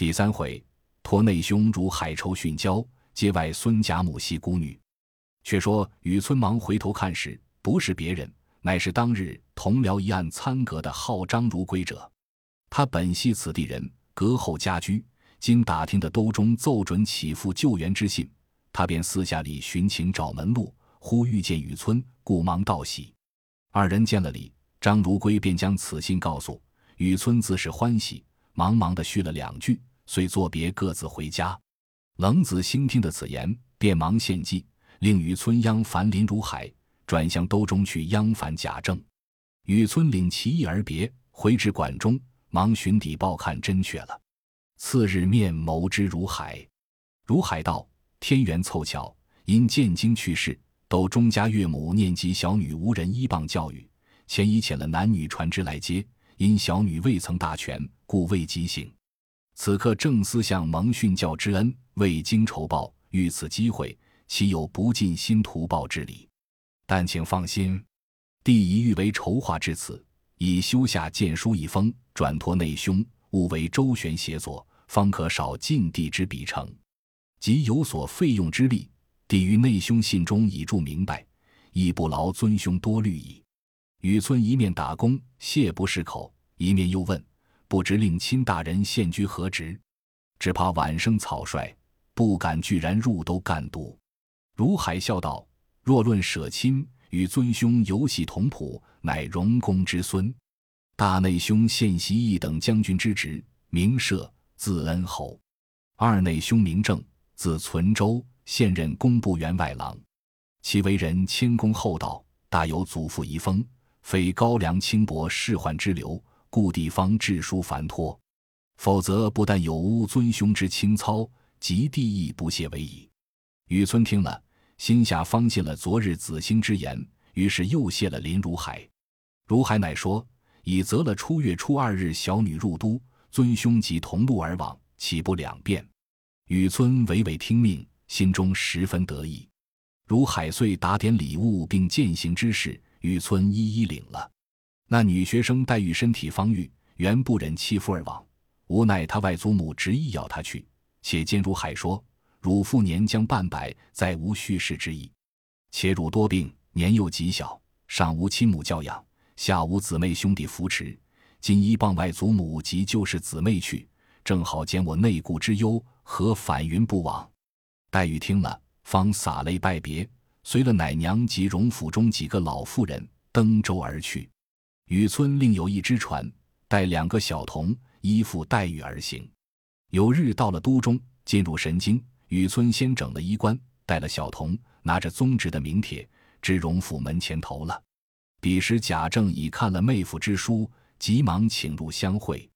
第三回，托内兄如海抽殉交，街外孙贾母系孤女。却说雨村忙回头看时，不是别人，乃是当日同僚一案参阁的号张如归者。他本系此地人，隔后家居。今打听的都中奏准起复救援之信，他便私下里寻情找门路，忽遇见雨村，故忙道喜。二人见了礼，张如归便将此信告诉雨村，自是欢喜，忙忙的叙了两句，遂作别，各自回家。冷子兴听的此言，便忙献计，令雨村央烦林如海，转向兜中去央烦贾政。雨村领其意而别，回至馆中，忙寻底报看真确了。次日面谋之如海，如海道：天缘凑巧，因见京去世，斗钟家岳母念及小女无人依傍教育，前已遣了男女船只来接，因小女未曾大全，故未及醒。此刻正思向蒙训教之恩，未经酬报，遇此机会，岂有不尽心图报之理？但请放心，弟已欲为筹划至此，已修下荐书一封，转托内兄，务为周旋协作。方可少尽地之比成，即有所费用之力。弟于内兄信中已注明白，亦不劳尊兄多虑矣。雨村一面打工谢不释口，一面又问：不知令亲大人现居何职？只怕晚生草率，不敢居然入都干督。如海笑道：若论舍亲，与尊兄游戏同谱，乃荣公之孙。大内兄现袭一等将军之职，名社。字恩侯，二内兄名正，字存周，现任工部员外郎。其为人谦恭厚道，大有祖父遗风，非高粱轻薄仕宦之流，故地方治书繁托。否则不但有污尊兄之清操，及地亦不屑为矣。雨村听了，心下方信了昨日子兴之言，于是又谢了林如海。如海乃说：已择了初月初二日，小女入都。尊兄即同路而往，岂不两便？雨村娓娓听命，心中十分得意。如海遂打点礼物，并践行之事，雨村一一领了。那女学生黛玉身体方愈，原不忍弃夫而往，无奈他外祖母执意要她去。且见如海说：“汝父年将半百，再无续世之意。且汝多病，年幼极小，上无亲母教养，下无姊妹兄弟扶持。”今依傍外祖母及旧世姊妹去，正好减我内顾之忧，何反云不往？黛玉听了，方洒泪拜别，随了奶娘及荣府中几个老妇人登舟而去。雨村另有一只船，带两个小童依附黛玉而行。有日到了都中，进入神经，雨村先整了衣冠，带了小童，拿着宗侄的名帖，至荣府门前投了。彼时贾政已看了妹夫之书。急忙请入相会，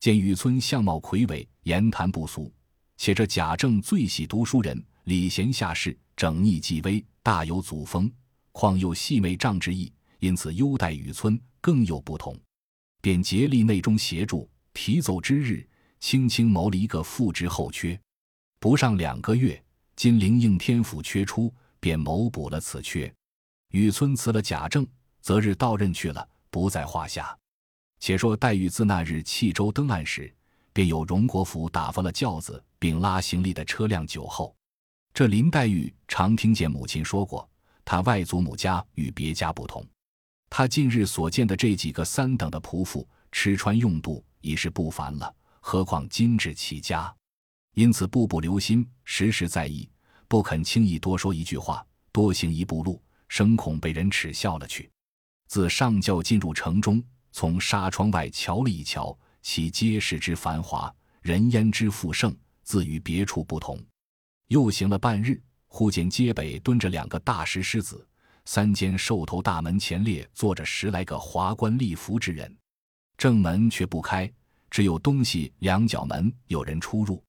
见雨村相貌魁伟，言谈不俗。且这贾政最喜读书人，礼贤下士，整逆纪微，大有祖风。况又细妹仗之意，因此优待雨村更有不同。便竭力内中协助，提奏之日，轻轻谋了一个副职后缺。不上两个月，金陵应天府缺出，便谋补了此缺。雨村辞了贾政，择日到任去了，不在话下。且说黛玉自那日弃舟登岸时，便有荣国府打发了轿子，并拉行李的车辆酒后。这林黛玉常听见母亲说过，她外祖母家与别家不同。他近日所见的这几个三等的仆妇，吃穿用度已是不凡了，何况精致其家？因此步步留心，时时在意，不肯轻易多说一句话，多行一步路，生恐被人耻笑了去。自上轿进入城中。从纱窗外瞧了一瞧，其街市之繁华，人烟之富盛，自与别处不同。又行了半日，忽见街北蹲着两个大石狮子，三间兽头大门前列坐着十来个华冠丽服之人，正门却不开，只有东西两角门有人出入。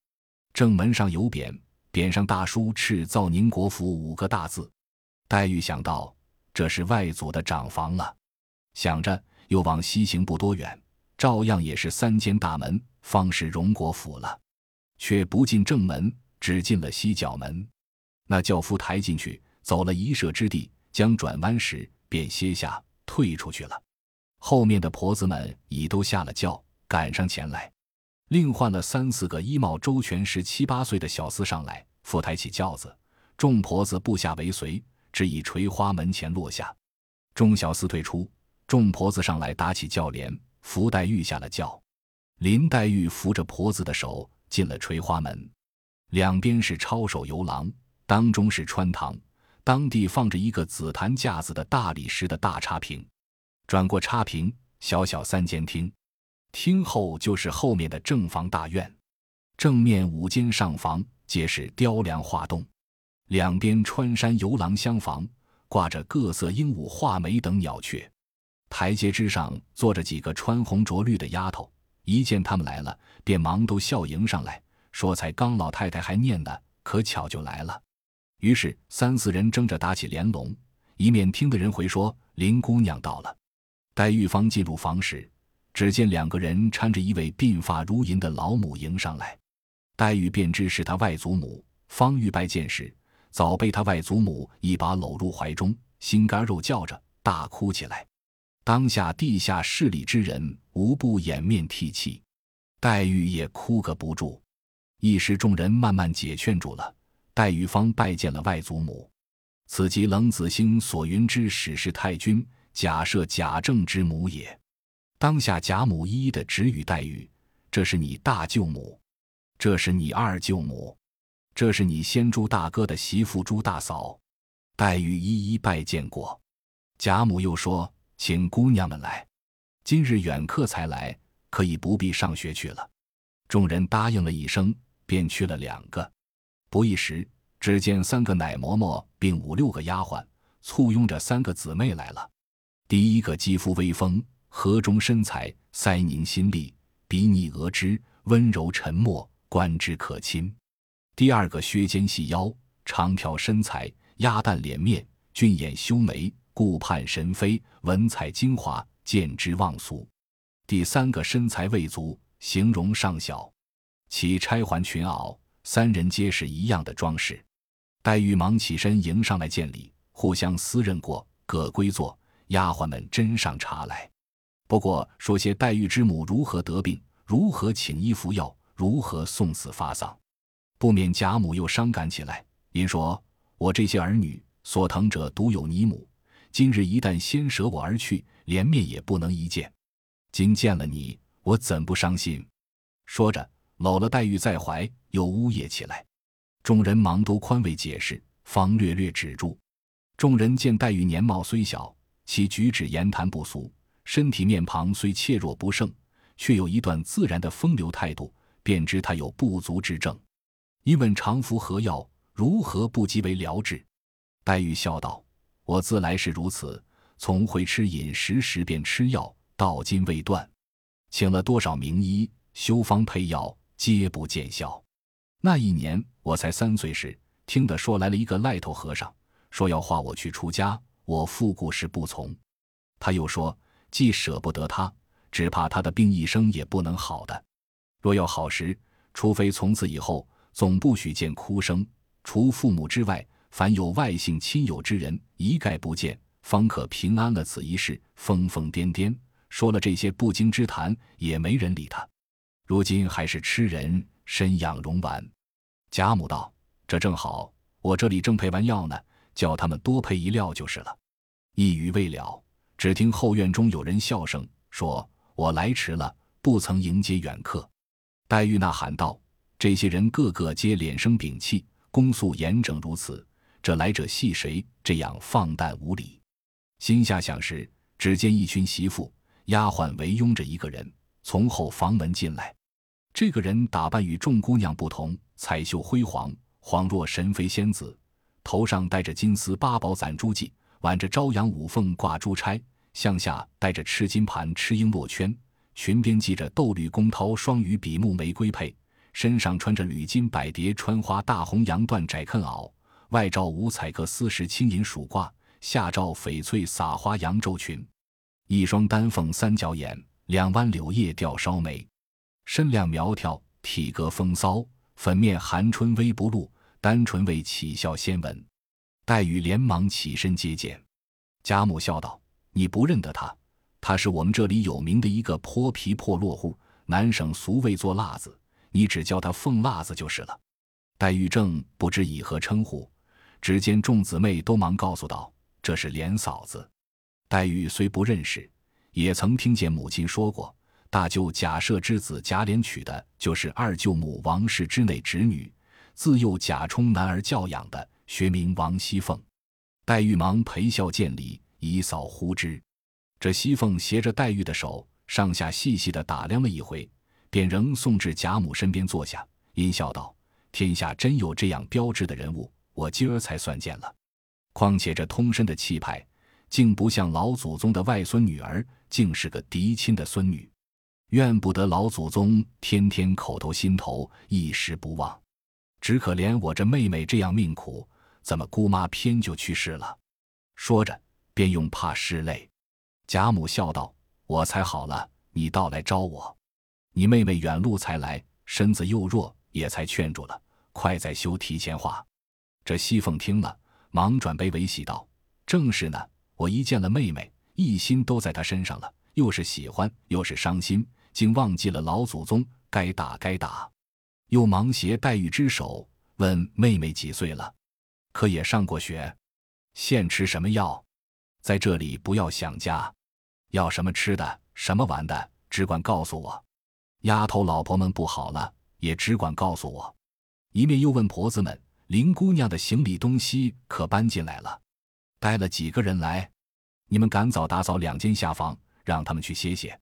正门上有匾，匾上大书“敕造宁国府”五个大字。黛玉想到，这是外祖的长房了，想着。又往西行不多远，照样也是三间大门，方是荣国府了。却不进正门，只进了西角门。那轿夫抬进去，走了一舍之地，将转弯时，便歇下，退出去了。后面的婆子们已都下了轿，赶上前来。另换了三四个衣帽周全、十七八岁的小厮上来，扶抬起轿子，众婆子部下为随，只以垂花门前落下。众小厮退出，众婆子上来打起轿帘，扶黛玉下了轿。林黛玉扶着婆子的手进了垂花门，两边是抄手游廊，当中是穿堂，当地放着一个紫檀架子的大理石的大茶瓶，转过茶瓶，小小三间厅，厅后就是后面的正房大院，正面五间上房皆是雕梁画栋，两边穿山游廊厢房挂着各色鹦鹉、画眉等鸟雀，台阶之上坐着几个穿红着绿的丫头。一见他们来了，便忙都笑迎上来，说：“才刚老太太还念呢，可巧就来了。”于是三四人争着打起连笼，一面听的人回说：“林姑娘到了。”黛玉方进入房时，只见两个人搀着一位鬓发如银的老母迎上来，黛玉便知是他外祖母。方玉拜见时，早被他外祖母一把搂入怀中，心肝肉叫着大哭起来。当下地下势力之人无不掩面涕泣，黛玉也哭个不住。一时众人慢慢解劝住了，黛玉方拜见了外祖母。此即冷子兴所云之史氏太君，假设贾政之母也。当下贾母一一的指与黛玉：“这是你大舅母，这是你二舅母，这是你先朱大哥的媳妇朱大嫂。”黛玉一一拜见过。贾母又说。请姑娘们来，今日远客才来，可以不必上学去了。众人答应了一声，便去了两个。不一时，只见三个奶嬷嬷并五六个丫鬟簇拥着三个姊妹来了。第一个肌肤微丰，河中身材，腮凝心力，鼻腻额脂，温柔沉默，观之可亲。第二个削肩细腰，长条身材，鸭蛋脸面，俊眼修眉。顾盼神飞，文采精华，见之忘俗。第三个身材未足，形容尚小，其钗环裙袄，三人皆是一样的装饰。黛玉忙起身迎上来见礼，互相私认过，各归坐。丫鬟们斟上茶来，不过说些黛玉之母如何得病，如何请医服药，如何送死发丧，不免贾母又伤感起来。因说：“我这些儿女所疼者，独有你母。”今日一旦先舍我而去，连面也不能一见。今见了你，我怎不伤心？说着，搂了黛玉在怀，又呜咽起来。众人忙都宽慰解释，方略略止住。众人见黛玉年貌虽小，其举止言谈不俗，身体面庞虽怯弱不胜，却有一段自然的风流态度，便知她有不足之症。一问常服何药，如何不即为疗治？黛玉笑道。我自来是如此，从会吃饮食时便吃药，到今未断。请了多少名医修方配药，皆不见效。那一年我才三岁时，听得说来了一个赖头和尚，说要化我去出家。我父故是不从。他又说，既舍不得他，只怕他的病一生也不能好的。若要好时，除非从此以后总不许见哭声，除父母之外。凡有外姓亲友之人，一概不见，方可平安了此一世。疯疯癫癫说了这些不经之谈，也没人理他。如今还是吃人身养荣丸。贾母道：“这正好，我这里正配完药呢，叫他们多配一料就是了。”一语未了，只听后院中有人笑声，说：“我来迟了，不曾迎接远客。”黛玉那喊道：“这些人个个皆脸生屏气，恭肃严整如此。”这来者系谁？这样放诞无礼。心下想时，只见一群媳妇、丫鬟围拥着一个人，从后房门进来。这个人打扮与众姑娘不同，彩绣辉煌，恍若神妃仙子，头上戴着金丝八宝攒珠髻，挽着朝阳五凤挂珠钗，向下戴着赤金盘赤璎珞圈，裙边系着斗绿宫绦双鱼比目玫瑰佩，身上穿着缕金百蝶穿花大红洋缎窄裉袄。外罩五彩各丝石青银鼠褂，下罩翡翠撒花洋绉裙，一双丹凤三角眼，两弯柳叶吊梢眉，身量苗条，体格风骚，粉面含春微不露，单纯为起笑先闻。黛玉连忙起身接见，贾母笑道：“你不认得他？他是我们这里有名的一个泼皮破落户，南省俗谓做辣子，你只叫他凤辣子就是了。黛玉正不知以何称呼，只见众姊妹都忙告诉道：“这是莲嫂子。”黛玉虽不认识，也曾听见母亲说过，大舅贾赦之子贾琏娶的就是二舅母王氏之内侄女，自幼贾充男儿教养的，学名王熙凤。黛玉忙陪笑见礼，以扫呼之。这熙凤携着黛玉的手，上下细细的打量了一回，便仍送至贾母身边坐下，阴笑道。天下真有这样标致的人物，我今儿才算见了。况且这通身的气派，竟不像老祖宗的外孙女儿，竟是个嫡亲的孙女。怨不得老祖宗天天口头心头一时不忘。只可怜我这妹妹这样命苦，怎么姑妈偏就去世了？说着，便用怕拭泪。贾母笑道：“我才好了，你倒来招我。你妹妹远路才来，身子又弱。”也才劝住了，快再休提前话。这熙凤听了，忙转悲为喜道：“正是呢，我一见了妹妹，一心都在他身上了，又是喜欢又是伤心，竟忘记了老祖宗，该打该打。”又忙携黛玉之手，问妹妹几岁了，可也上过学，现吃什么药？在这里不要想家，要什么吃的，什么玩的，只管告诉我。丫头老婆们不好了。也只管告诉我，一面又问婆子们：“林姑娘的行李东西可搬进来了？带了几个人来？你们赶早打扫两间下房，让他们去歇歇。”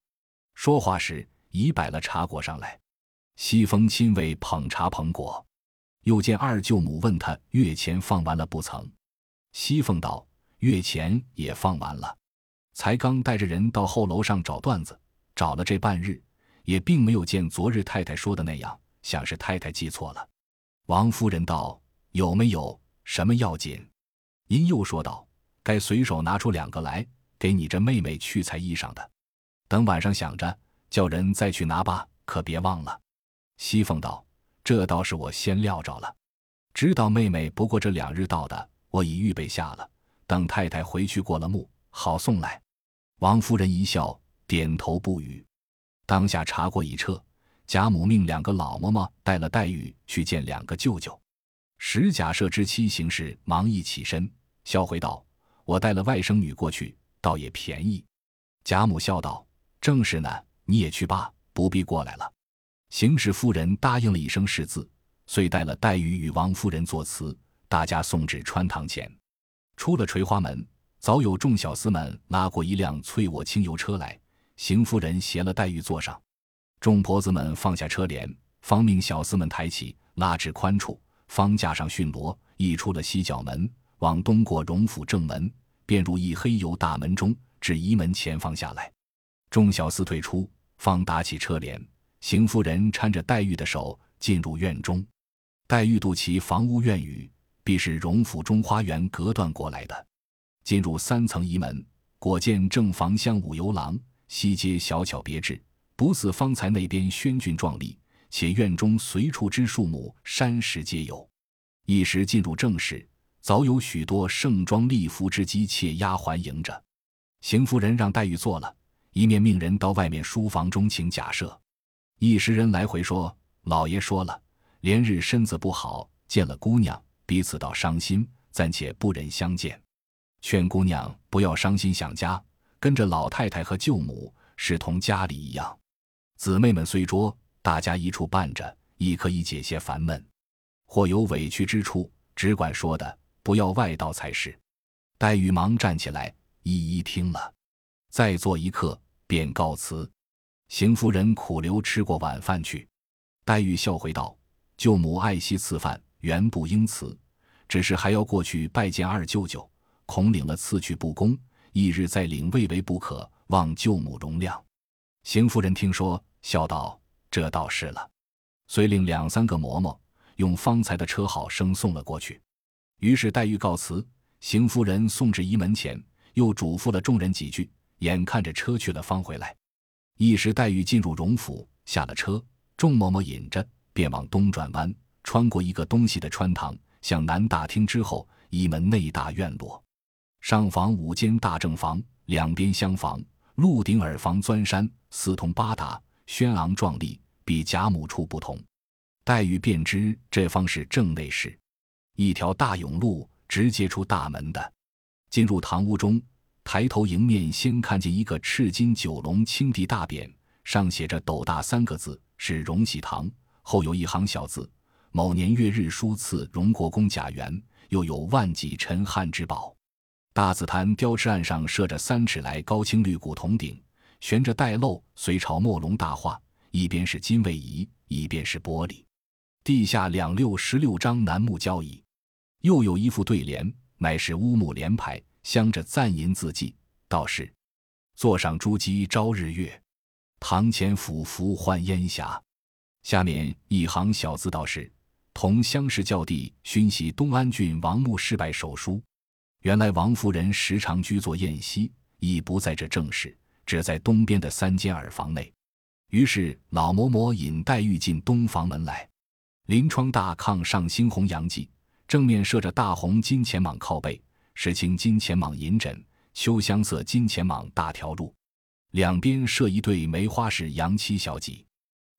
说话时已摆了茶果上来。西风亲为捧茶捧果，又见二舅母问他月钱放完了不曾？西凤道：“月钱也放完了，才刚带着人到后楼上找段子，找了这半日，也并没有见昨日太太说的那样。”想是太太记错了，王夫人道：“有没有什么要紧？”因又说道：“该随手拿出两个来，给你这妹妹去裁衣裳的。等晚上想着叫人再去拿吧，可别忘了。”熙凤道：“这倒是我先料着了，知道妹妹不过这两日到的，我已预备下了，等太太回去过了目，好送来。”王夫人一笑，点头不语。当下茶过已撤。贾母命两个老嬷嬷带了黛玉去见两个舅舅，史贾赦之妻行事忙一起身，笑回道：“我带了外甥女过去，倒也便宜。”贾母笑道：“正是呢，你也去罢，不必过来了。”邢氏夫人答应了一声是字，遂带了黛玉与王夫人作辞，大家送至穿堂前。出了垂花门，早有众小厮们拉过一辆翠卧轻油车来，邢夫人携了黛玉坐上。众婆子们放下车帘，方命小厮们抬起，拉至宽处，方架上驯骡，一出了西角门，往东过荣府正门，便入一黑油大门中，至仪门前方下来。众小厮退出，方打起车帘。邢夫人搀着黛玉的手进入院中。黛玉肚其房屋院宇，必是荣府中花园隔断过来的。进入三层仪门，果见正房厢五游廊，西街小巧别致。不似方才那边轩峻壮丽，且院中随处之树木山石皆有。一时进入正室，早有许多盛装丽服之姬妾丫鬟迎着。邢夫人让黛玉坐了，一面命人到外面书房中请假设。一时人来回说，老爷说了，连日身子不好，见了姑娘，彼此倒伤心，暂且不忍相见，劝姑娘不要伤心想家，跟着老太太和舅母，是同家里一样。姊妹们虽拙，大家一处伴着，亦可以解些烦闷。或有委屈之处，只管说的，不要外道才是。黛玉忙站起来，一一听了，再坐一刻，便告辞。邢夫人苦留吃过晚饭去。黛玉笑回道：“舅母爱惜赐饭，原不应辞，只是还要过去拜见二舅舅，恐领了赐去不恭，翌日再领未为不可，望舅母容谅。”邢夫人听说。笑道：“这倒是了。”遂令两三个嬷嬷用方才的车好生送了过去。于是黛玉告辞，邢夫人送至仪门前，又嘱咐了众人几句，眼看着车去了，方回来。一时黛玉进入荣府，下了车，众嬷嬷引着，便往东转弯，穿过一个东西的穿堂，向南大厅之后，一门内大院落，上房五间大正房，两边厢房，鹿顶耳房，钻山，四通八达。轩昂壮丽，比贾母处不同。黛玉便知这方是正内室，一条大甬路直接出大门的。进入堂屋中，抬头迎面先看见一个赤金九龙青地大匾，上写着“斗大”三个字，是荣禧堂。后有一行小字：“某年月日书赐荣国公贾元。”又有万几陈汉之宝。大紫檀雕翅案上设着三尺来高青绿古铜鼎，悬着带漏隋朝墨龙大画，一边是金位仪，一边是玻璃。地下两六十六张楠木交椅，又有一副对联，乃是乌木联排，镶着赞银字迹，道是：“坐上朱玑朝日月，堂前俯伏唤烟霞。”下面一行小字道是。同乡试教弟熏袭东安郡王墓失败手书。原来王夫人时常居坐宴席，已不在这正室，只在东边的三间耳房内。于是老嬷嬷引黛玉进东房门来，临窗大炕上猩红洋记，正面设着大红金钱蟒靠背，石青金钱蟒银枕，秋香色金钱蟒大条褥，两边设一对梅花式洋漆小几，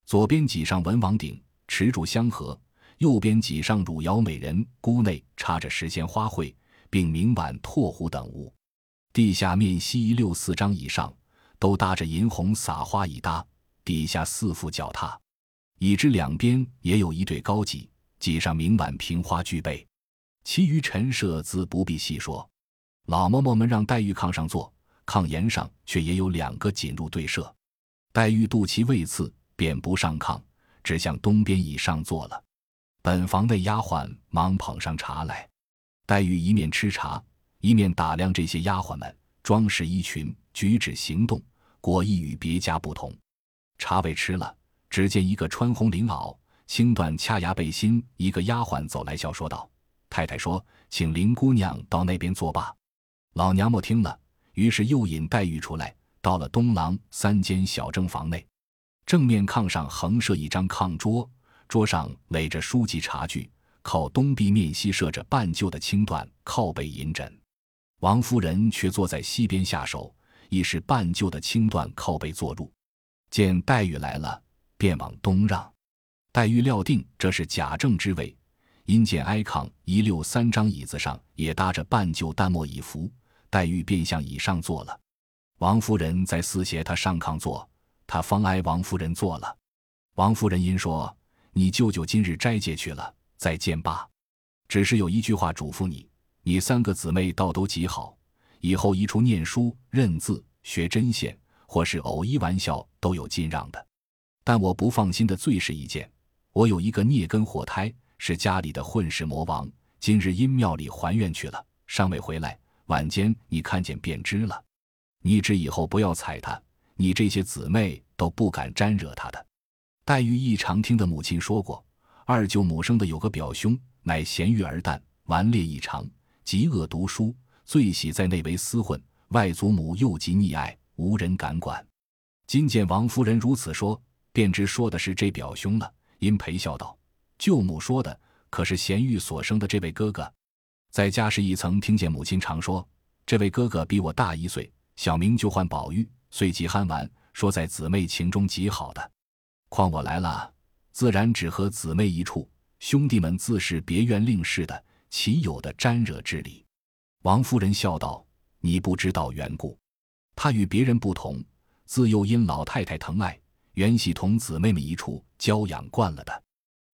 左边几上文王鼎，持柱香盒。右边几上汝窑美人箍内插着时仙花卉，并明碗拓壶等物。地下面西一六四张以上都搭着银红撒花椅搭，底下四副脚踏，已知两边也有一对高几，几上明碗平花俱备。其余陈设自不必细说。老嬷嬷们让黛玉炕上坐，炕沿上却也有两个锦褥对设。黛玉肚脐未刺，便不上炕，只向东边椅上坐了。本房内丫鬟忙捧上茶来，黛玉一面吃茶，一面打量这些丫鬟们装饰衣裙、举止行动，果亦与别家不同。茶未吃了，只见一个穿红绫袄、青缎掐牙背心一个丫鬟走来，笑说道：“太太说，请林姑娘到那边坐罢。”老娘们听了，于是又引黛玉出来，到了东廊三间小正房内，正面炕上横设一张炕桌。桌上垒着书籍茶具，靠东壁面西设着半旧的青缎靠背银枕，王夫人却坐在西边下手，亦是半旧的青缎靠背坐入。见黛玉来了，便往东让。黛玉料定这是贾政之位，因见挨炕一溜三张椅子上也搭着半旧淡墨椅服，黛玉便向椅上坐了。王夫人在四斜她上炕坐，她方挨王夫人坐了。王夫人因说。你舅舅今日斋戒去了，再见罢。只是有一句话嘱咐你：你三个姊妹倒都极好，以后一处念书、认字、学针线，或是偶一玩笑，都有尽让的。但我不放心的最是一件，我有一个孽根火胎，是家里的混世魔王，今日因庙里还愿去了，尚未回来。晚间你看见便知了。你只以后不要踩他，你这些姊妹都不敢沾惹他的。黛玉亦常听的母亲说过，二舅母生的有个表兄，乃贤育而淡，顽劣异常，极恶读书，最喜在内为厮混。外祖母又极溺爱，无人敢管。今见王夫人如此说，便知说的是这表兄了。因陪笑道：“舅母说的可是贤玉所生的这位哥哥？在家时亦曾听见母亲常说，这位哥哥比我大一岁，小名就唤宝玉，虽极憨玩，说在姊妹情中极好的。”况我来了，自然只和姊妹一处，兄弟们自是别院另事的，岂有的沾惹之理？王夫人笑道：“你不知道缘故，他与别人不同，自幼因老太太疼爱，原系同姊妹们一处娇养惯了的。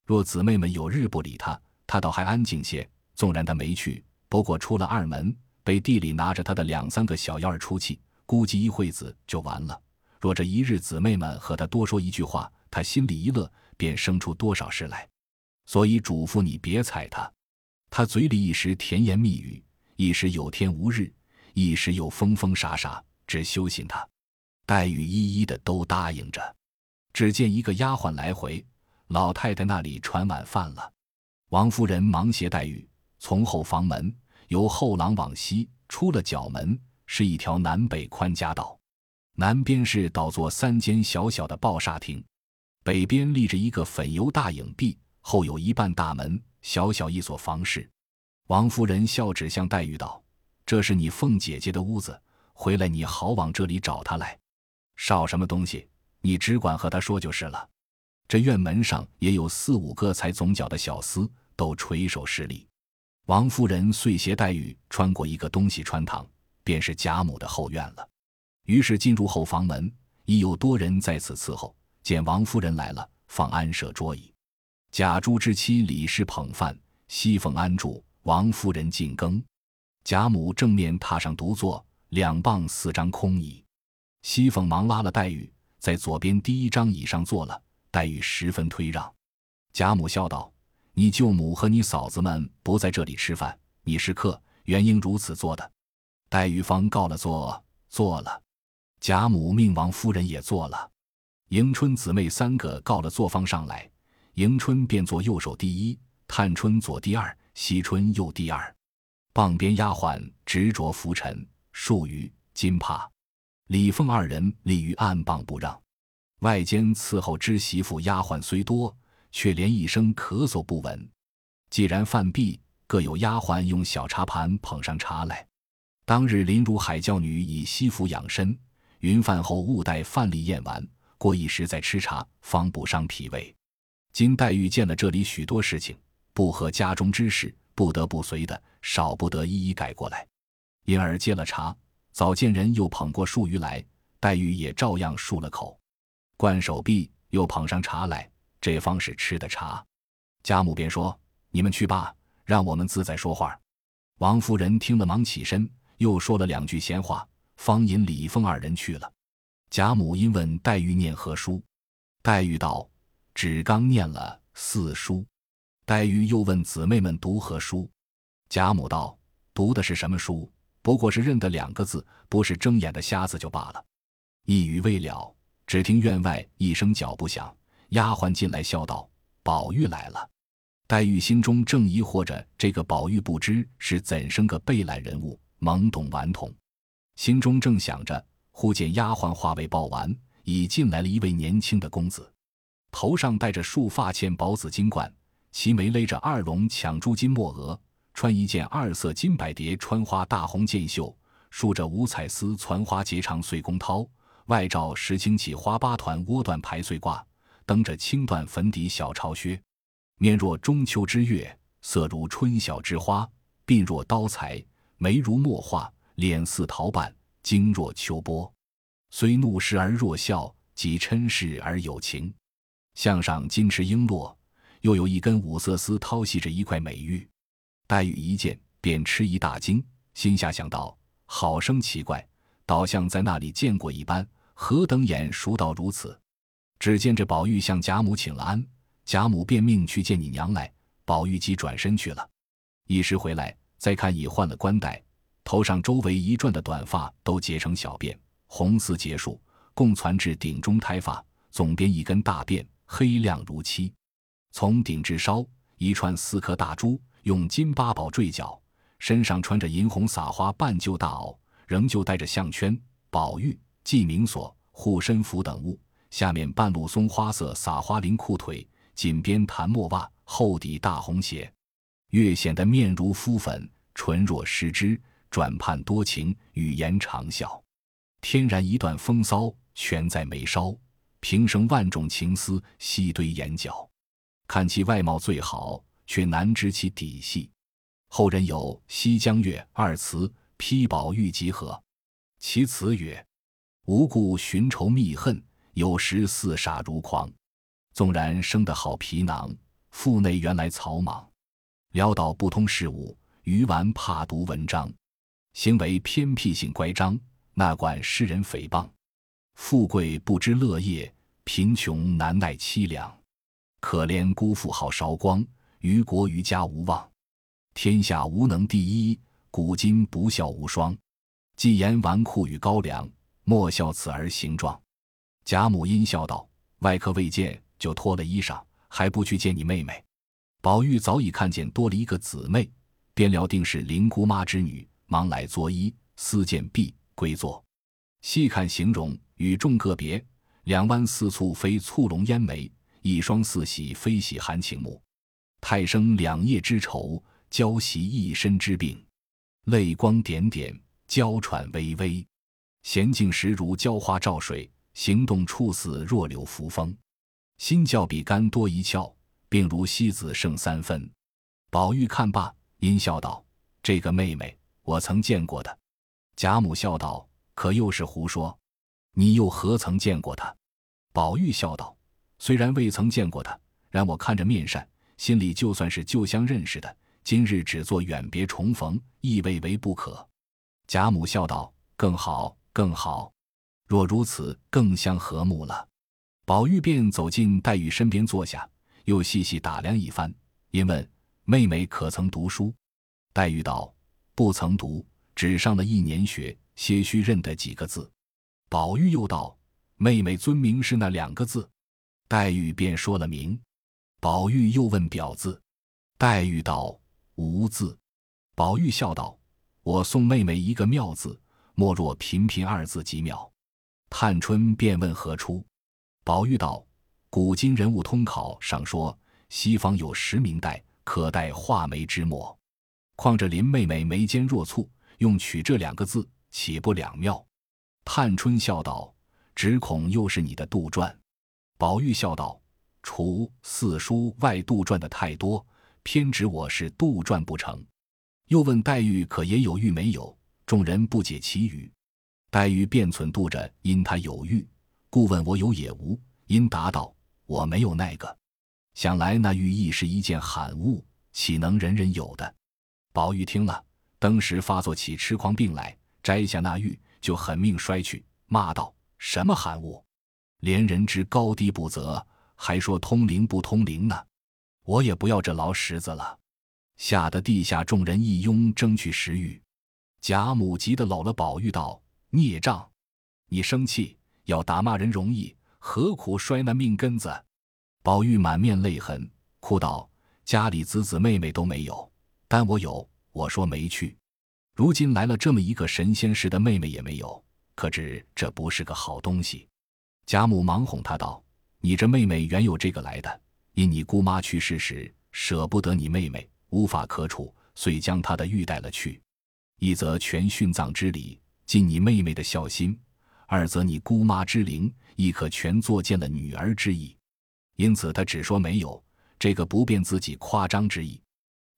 若姊妹们有日不理他，他倒还安静些。纵然他没去，不过出了二门，被地里拿着他的两三个小妖儿出气，估计一会子就完了。若这一日姊妹们和他多说一句话，他心里一乐，便生出多少事来，所以嘱咐你别睬他。他嘴里一时甜言蜜语，一时有天无日，一时又疯疯傻傻，只休信他。黛玉一一的都答应着。只见一个丫鬟来回，老太太那里传晚饭了。王夫人忙携黛玉从后房门，由后廊往西出了角门，是一条南北宽夹道，南边是倒座三间小小的抱厦亭。北边立着一个粉油大影壁，后有一半大门，小小一所房室。王夫人笑指向黛玉道：“这是你凤姐姐的屋子，回来你好往这里找她来。少什么东西，你只管和他说就是了。这院门上也有四五个才总角的小厮，都垂手施礼。王夫人遂携黛玉穿过一个东西穿堂，便是贾母的后院了。于是进入后房门，已有多人在此伺候。见王夫人来了，放安设桌椅。贾珠之妻李氏捧饭，熙凤安住，王夫人进羹。贾母正面榻上独坐，两傍四张空椅。熙凤忙拉了黛玉，在左边第一张椅上坐了。黛玉十分推让，贾母笑道：“你舅母和你嫂子们不在这里吃饭，你是客，原应如此做的。”黛玉方告了座，坐了。贾母命王夫人也坐了。迎春姊妹三个告了座方上来，迎春便坐右手第一，探春左第二，惜春右第二。傍边丫鬟执着拂尘、漱盂、金帕，李凤二人立于案傍不让。外间伺候之媳妇丫鬟虽多，却连一声咳嗽不闻。既然饭毕，各有丫鬟用小茶盘捧上茶来。当日林如海教女以西服养身，云饭后勿待饭粒咽完，过一时再吃茶，方不伤脾胃。今黛玉见了这里许多事情，不合家中之事，不得不随的，少不得一一改过来。因而接了茶，早见人又捧过漱盂来，黛玉也照样漱了口。灌手臂，又捧上茶来，这方是吃的茶。贾母便说：“你们去吧，让我们自在说话。”王夫人听了，忙起身，又说了两句闲话，方引李凤二人去了。贾母因问黛玉念何书，黛玉道：“只刚念了四书。”黛玉又问姊妹们读何书，贾母道：“读的是什么书？不过是认得两个字，不是睁眼的瞎子就罢了。”一语未了。只听院外一声脚步响，丫鬟进来笑道：“宝玉来了。”黛玉心中正疑惑着，这个宝玉不知是怎生个备览人物，懵懂顽童。心中正想着，忽见丫鬟话未报完，已进来了一位年轻的公子，头上戴着束发嵌宝紫金冠，齐眉勒着二龙抢珠金墨额，穿一件二色金百蝶穿花大红箭袖，束着五彩丝攒花结长碎宫绦。外罩石青起花八团窝缎排穗褂，蹬着青缎粉底小朝靴，面若中秋之月，色如春晓之花，鬓若刀裁，眉如墨画，脸似桃瓣，睛若秋波。虽怒视而若笑，即嗔视而有情。项上金翅璎珞，又有一根五色丝绦系着一块美玉。黛玉一见，便吃一大惊，心下想到：好生奇怪，倒像在那里见过一般。何等眼熟到如此！只见这宝玉向贾母请了安，贾母便命去见你娘来。宝玉即转身去了。一时回来，再看已换了冠带，头上周围一转的短发都结成小辫，红丝结束，共攒至顶中胎发，总编一根大辫，黑亮如漆。从顶至梢一串四颗大珠，用金八宝坠角，身上穿着银红撒花半旧大袄，仍旧带着项圈。宝玉。系明锁、护身符等物，下面半露松花色撒花绫裤腿，锦边檀墨袜，厚底大红鞋，越显得面如敷粉，唇若施脂，转盼多情，语言长笑，天然一段风骚，全在眉梢，平生万种情思，细堆眼角。看其外貌最好，却难知其底细。后人有《西江月》二词批宝玉集合，其词曰。无故寻仇觅恨，有时似傻如狂。纵然生得好皮囊，腹内原来草莽。潦倒不通事物，愚顽怕读文章。行为偏僻性乖张，那管世人诽谤。富贵不知乐业，贫穷难耐凄凉。可怜辜负好韶光，于国于家无望。天下无能第一，古今不孝无双。既言纨绔与高粱。莫笑此儿形状，贾母阴笑道：“外客未见，就脱了衣裳，还不去见你妹妹？”宝玉早已看见多了一个姊妹，便料定是林姑妈之女，忙来作揖，私见毕，归坐。细看形容，与众个别，两弯似蹙非蹙龙烟眉，一双似喜非喜含情目，太生两夜之愁，娇袭一身之病，泪光点点，娇喘微微。娴静时如娇花照水，行动处似弱柳扶风，心较比干多一窍，病如西子胜三分。宝玉看罢，阴笑道：“这个妹妹，我曾见过的。”贾母笑道：“可又是胡说？你又何曾见过她？”宝玉笑道：“虽然未曾见过她，然我看着面善，心里就算是旧相认识的。今日只做远别重逢，亦未为不可。”贾母笑道：“更好，更好。若如此，更相和睦了。”宝玉便走进黛玉身边坐下，又细细打量一番，因问：“妹妹可曾读书？”黛玉道：“不曾读，只上了一年学，些许认得几个字。”宝玉又道。妹妹尊名是那两个字，黛玉便说了名。宝玉又问表字，黛玉道无字。宝玉笑道：“我送妹妹一个妙字，莫若频频二字极妙。”探春便问何出，宝玉道：“古今人物通考上说，西方有实名黛，可代画眉之墨。况这林妹妹眉间若蹙，用取这两个字，岂不两妙？”探春笑道。只恐又是你的杜撰，宝玉笑道：“除四书外，杜撰的太多，偏指我是杜撰不成。”又问黛玉：“可也有玉没有？”众人不解其语。黛玉便忖度着，因他有玉，故问我有也无。因答道：“我没有那个。想来那玉亦是一件罕物，岂能人人有的？”宝玉听了，当时发作起痴狂病来，摘下那玉，就狠命摔去，骂道。什么罕物，连人之高低不择，还说通灵不通灵呢？我也不要这劳什子了。吓得地下众人一拥争取食欲。贾母急得搂了宝玉道：“孽障，你生气要打骂人容易，何苦摔那命根子？”宝玉满面泪痕，哭道：“家里子子妹妹都没有，但我有。我说没去，如今来了这么一个神仙似的妹妹也没有。”可知这不是个好东西，贾母忙哄他道：“你这妹妹原有这个来的，因你姑妈去世时舍不得你妹妹，无法可处，遂将她的玉带了去。一则全殉葬之礼，尽你妹妹的孝心；二则你姑妈之灵，亦可全作见了女儿之意。因此他只说没有，这个不便自己夸张之意。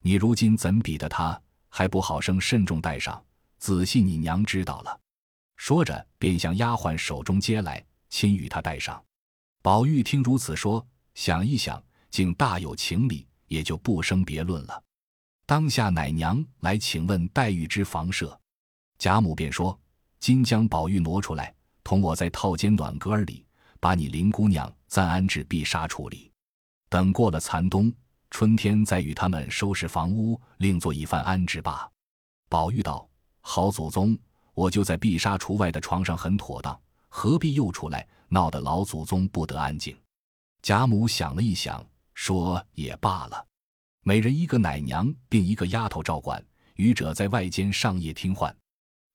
你如今怎比得他？还不好生慎重带上，仔细你娘知道了。”说着，便向丫鬟手中接来，亲与她戴上。宝玉听如此说，想一想，竟大有情理，也就不生别论了。当下奶娘来请问黛玉之房舍，贾母便说：“今将宝玉挪出来，同我在套间暖阁儿里，把你林姑娘暂安置碧纱处里。等过了残冬，春天再与他们收拾房屋，另做一番安置罢。”宝玉道：“好祖宗。”我就在碧纱橱外的床上很妥当，何必又出来闹得老祖宗不得安静？贾母想了一想，说也罢了，每人一个奶娘，并一个丫头照管，余者在外间上夜听唤。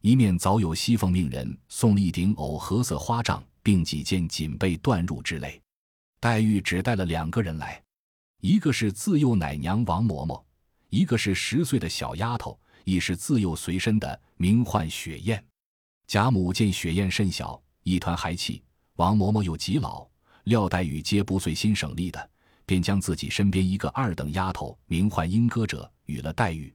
一面早有西凤命人送了一顶藕荷色花帐，并几件锦被缎褥之类。黛玉只带了两个人来，一个是自幼奶娘王嬷嬷，一个是十岁的小丫头。亦是自幼随身的，名唤雪雁。贾母见雪雁甚小，一团孩气；王嬷嬷又极老，廖黛玉皆不遂心省力的，便将自己身边一个二等丫头，名唤莺歌者，与了黛玉。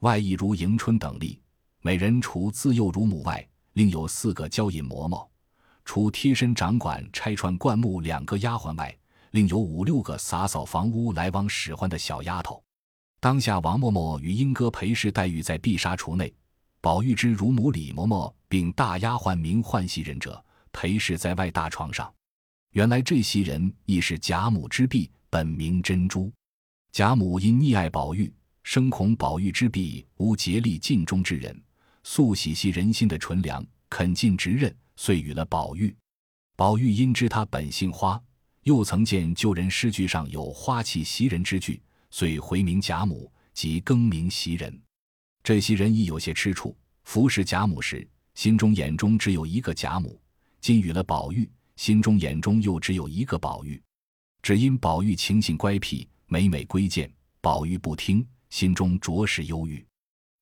外亦如迎春等例，每人除自幼乳母外，另有四个娇引嬷嬷；除贴身掌管拆穿灌木两个丫鬟外，另有五六个洒扫房屋、来往使唤的小丫头。当下，王嬷嬷与英哥陪侍黛玉在碧纱橱内，宝玉之乳母李嬷嬷并大丫鬟名唤袭人者陪侍在外大床上。原来这袭人亦是贾母之婢，本名珍珠。贾母因溺爱宝玉，生恐宝玉之婢无竭力尽忠之人，素喜惜人心的纯良，肯尽职任，遂与了宝玉。宝玉因知他本姓花，又曾见旧人诗句上有花气袭人之句。遂回名贾母，即更名袭人。这袭人亦有些吃醋，服侍贾母时，心中眼中只有一个贾母；今与了宝玉，心中眼中又只有一个宝玉。只因宝玉情性乖僻，每每归谏，宝玉不听，心中着实忧郁。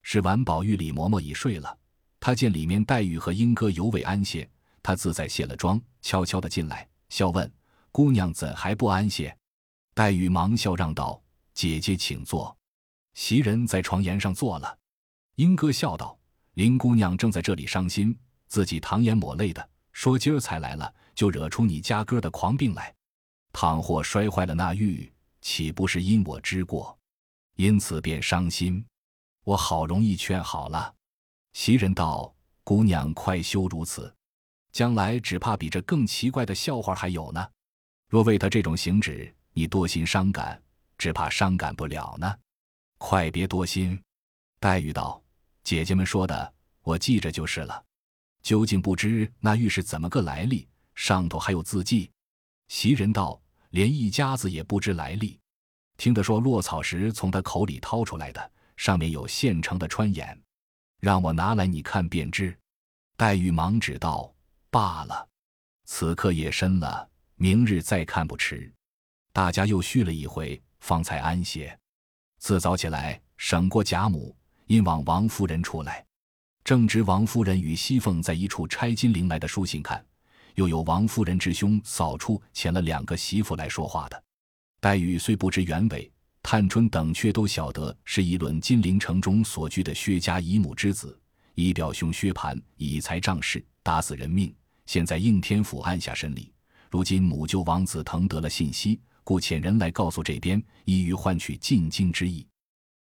是晚，宝玉李嬷嬷已睡了，他见里面黛玉和莺歌犹未安歇，他自在卸了妆，悄悄的进来，笑问：“姑娘怎还不安歇？”黛玉忙笑让道：“姐姐请坐。”袭人在床沿上坐了。莺歌笑道：“林姑娘正在这里伤心，自己淌眼抹泪的，说今儿才来了，就惹出你家哥的狂病来。倘或摔坏了那玉，岂不是因我之过？因此便伤心。我好容易劝好了。”袭人道：“姑娘快休如此，将来只怕比这更奇怪的笑话还有呢。若为他这种行止，你多心伤感，只怕伤感不了呢。快别多心。”黛玉道：“姐姐们说的，我记着就是了。究竟不知那玉是怎么个来历，上头还有字迹。”袭人道：“连一家子也不知来历，听得说落草时从他口里掏出来的，上面有现成的穿眼。”让我拿来你看便知。黛玉忙指道：“罢了，此刻夜深了，明日再看不迟。”大家又叙了一回，方才安歇。自早起来，省过贾母，因往王夫人处来，正值王夫人与熙凤在一处拆金陵来的书信看，又有王夫人之兄扫处遣了两个媳妇来说话的。黛玉虽不知原委。探春等却都晓得是一论金陵城中所居的薛家姨母之子，以表兄薛蟠以财仗势，打死人命，现在应天府按下审理。如今母舅王子腾得了信息，故遣人来告诉这边，意欲换取进京之意。